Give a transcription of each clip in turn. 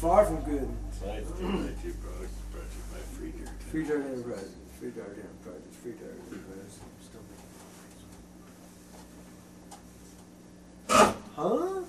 far from good. Besides two projects, by Free Dirt. Free Dirt Enterprises, Free Dirt Enterprises, Free Dirt Huh?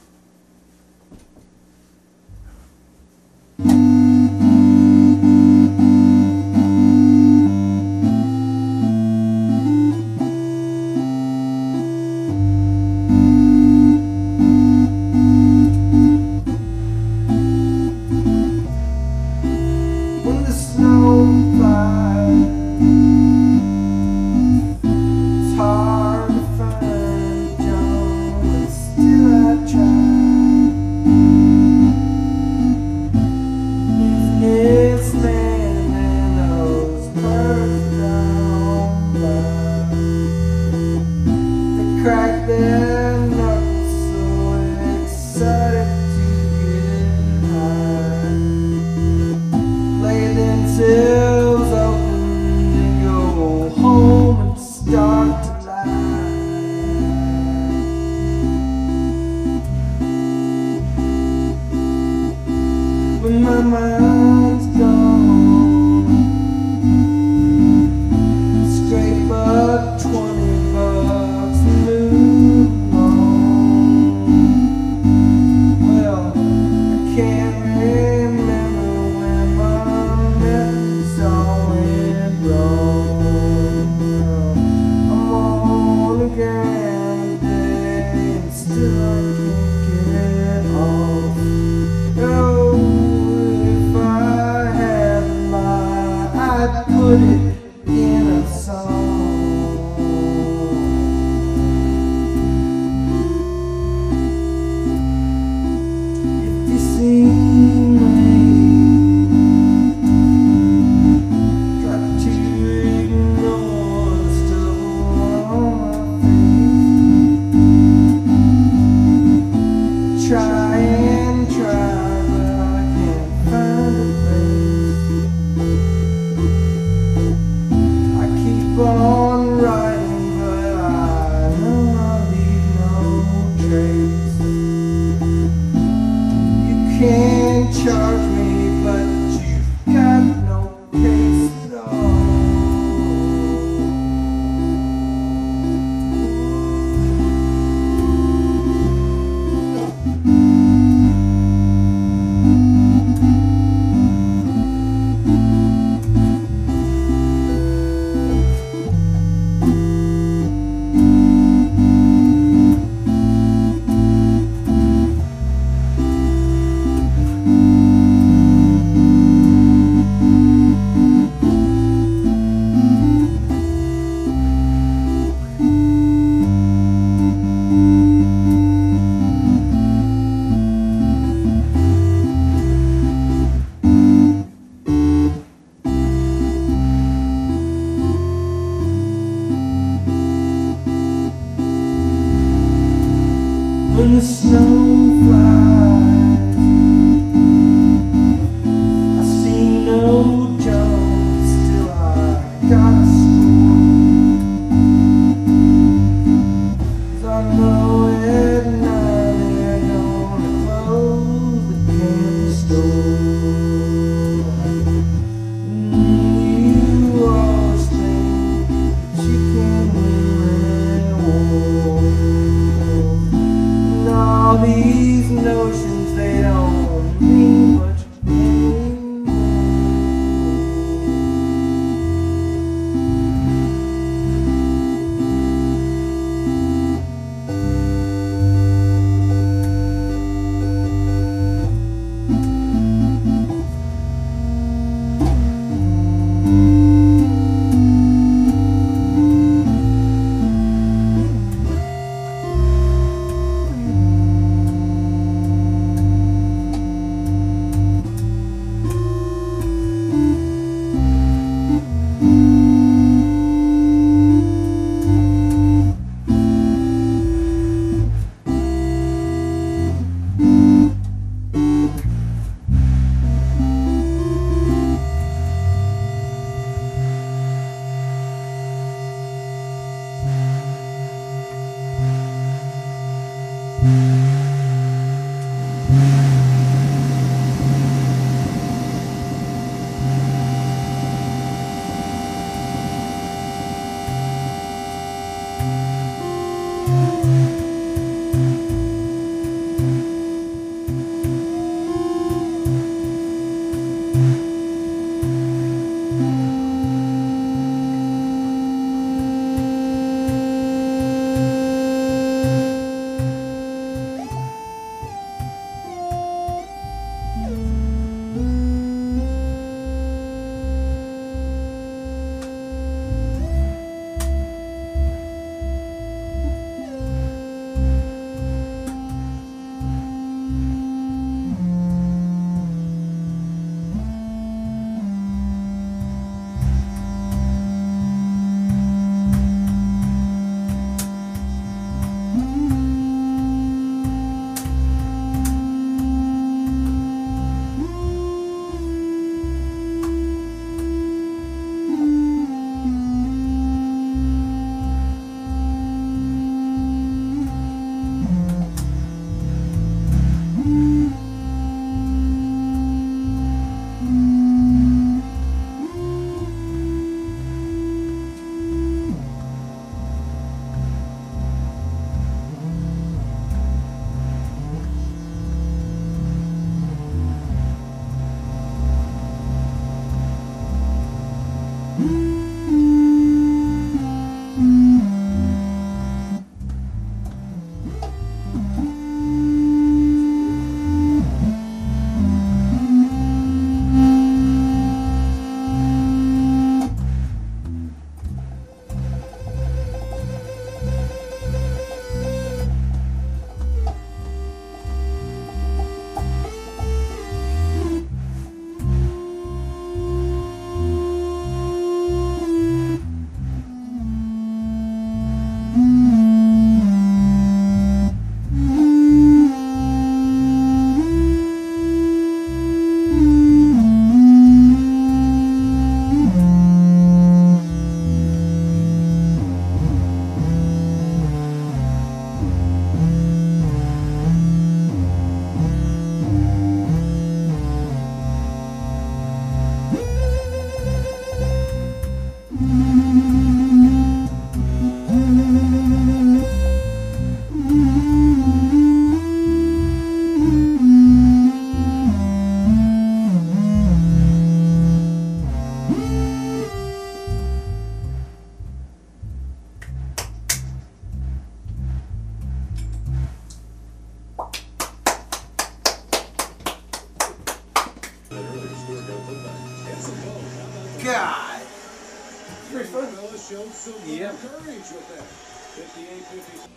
Courage with that. 58 56.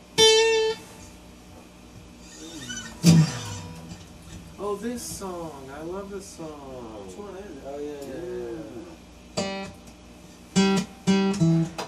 Oh, this song. I love this song. Which one is it? Oh, yeah. yeah. yeah. yeah.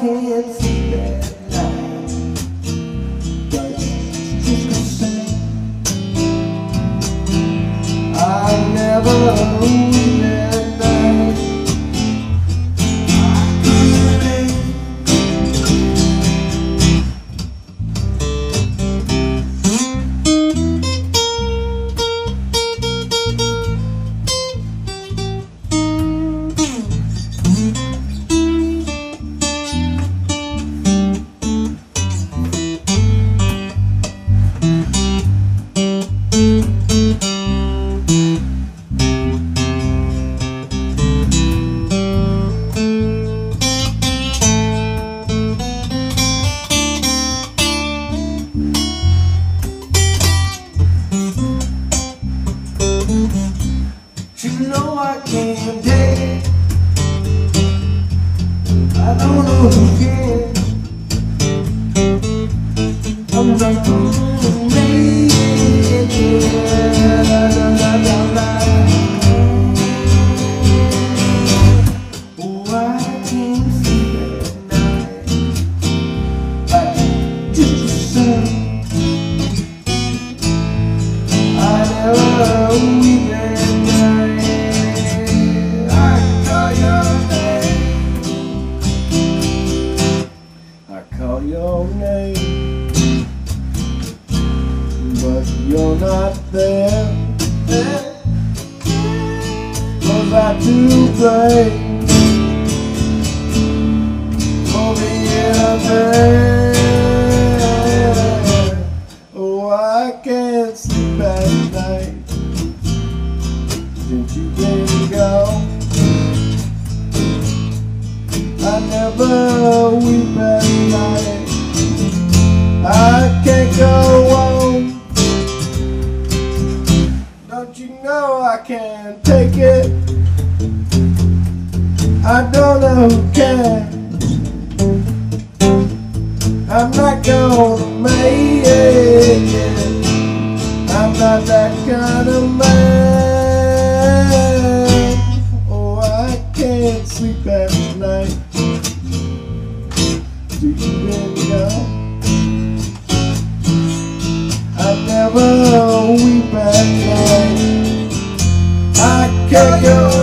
can't see that light. But can I never I don't know who cares I'm not gonna make it. I'm not that kind of man. Oh, I can't sleep at night. Do you really know? I never weep at night. I can't go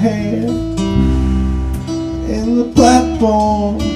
I hand in the platform,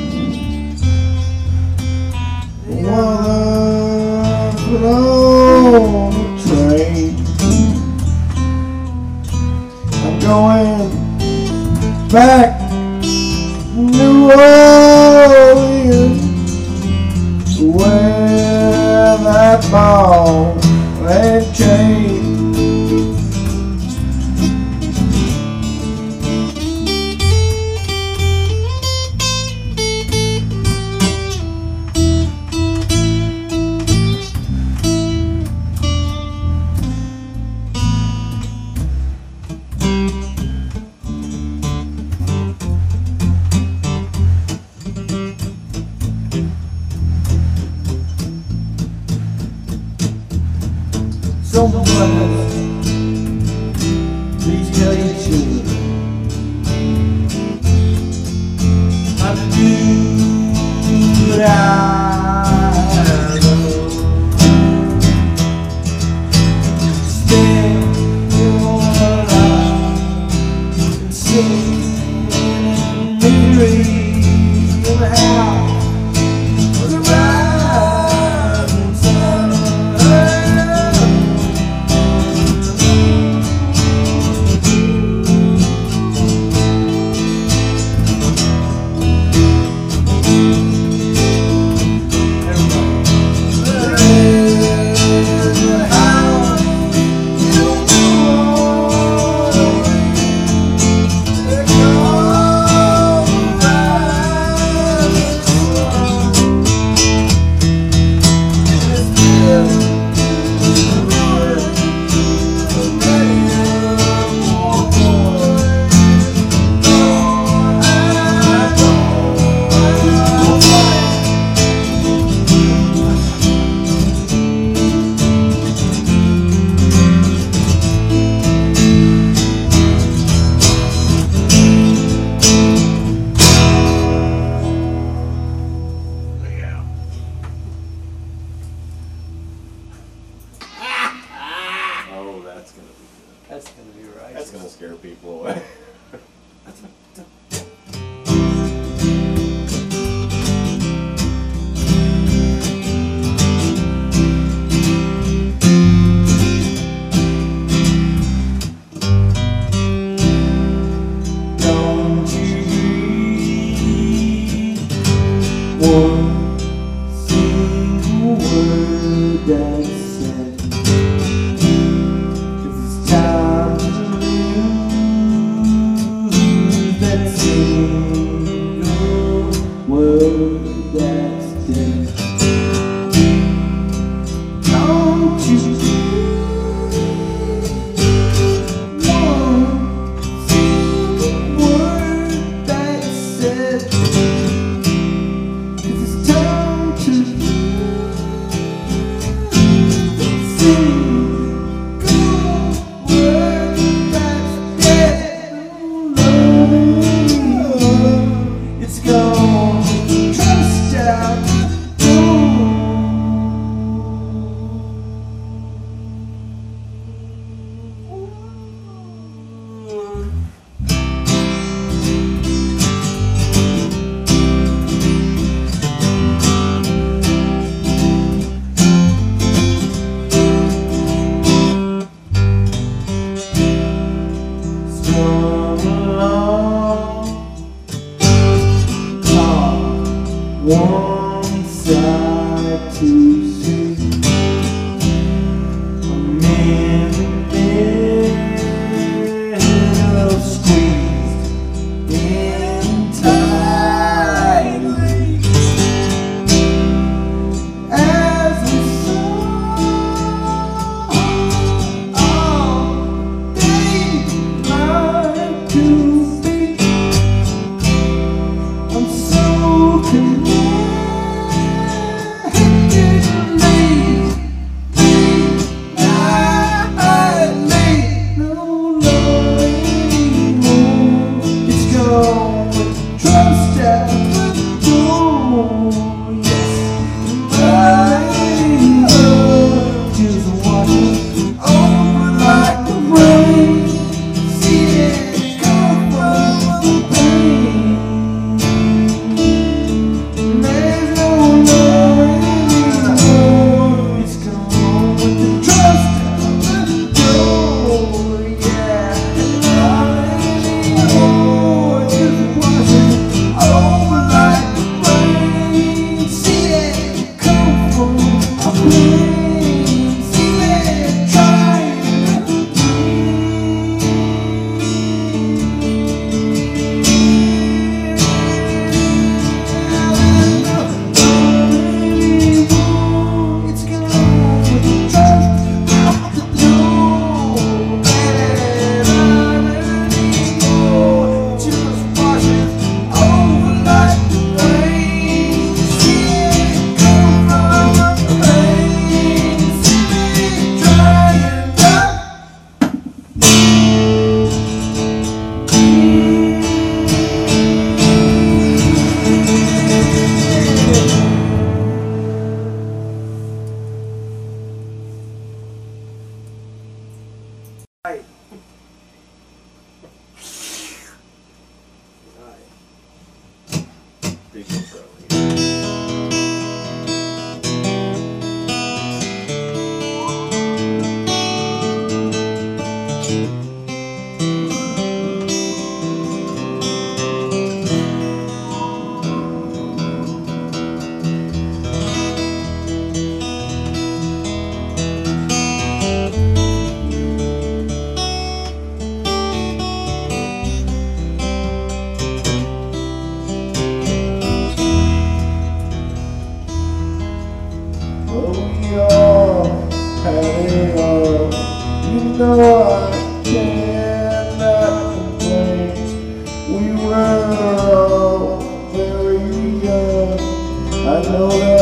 know that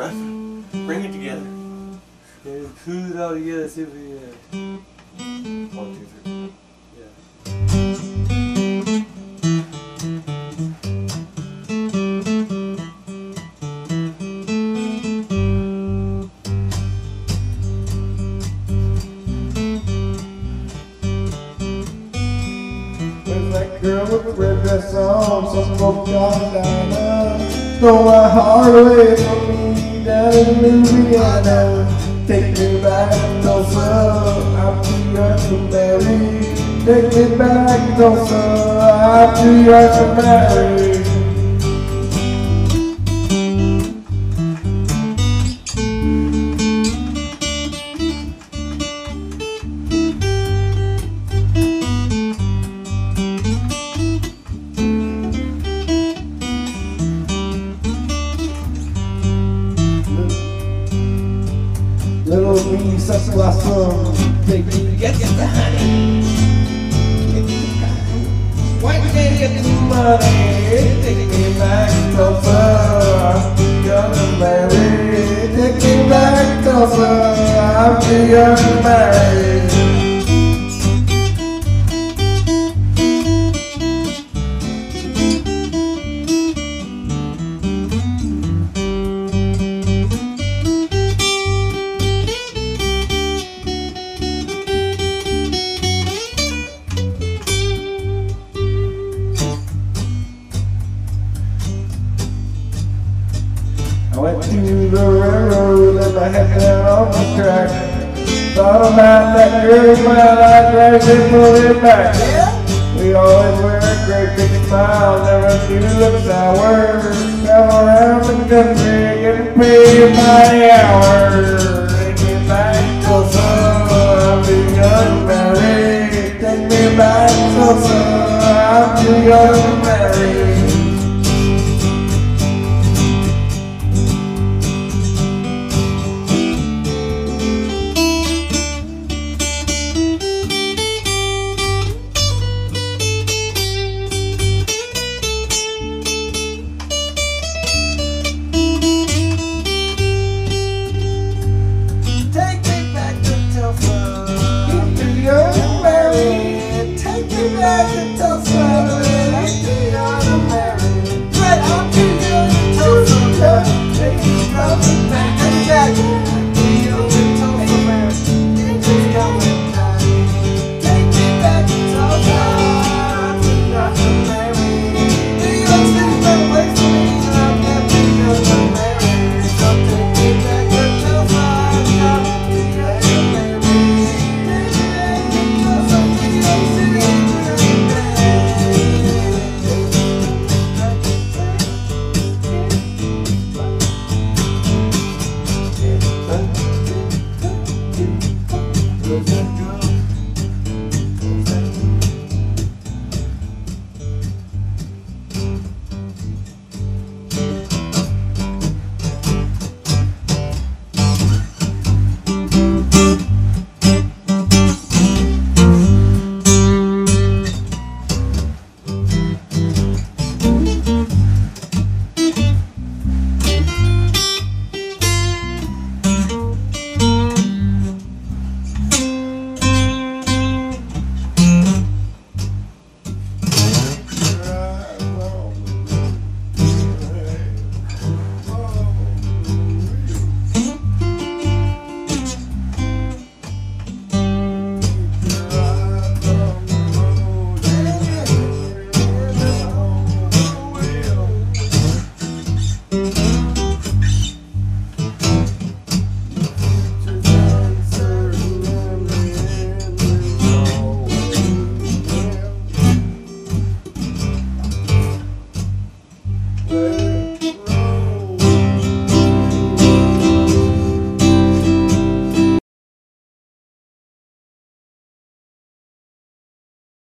Ref, bring it together. Yeah, put it all together, see if we, uh, One, two, three. To marry. Little take me back Tulsa. I'm young and married. It back. We always wear a great big smile, never knew look sour. Travel around the country, getting paid by the hour. Take me back to I'm too young marry. Take me back to I'm too young to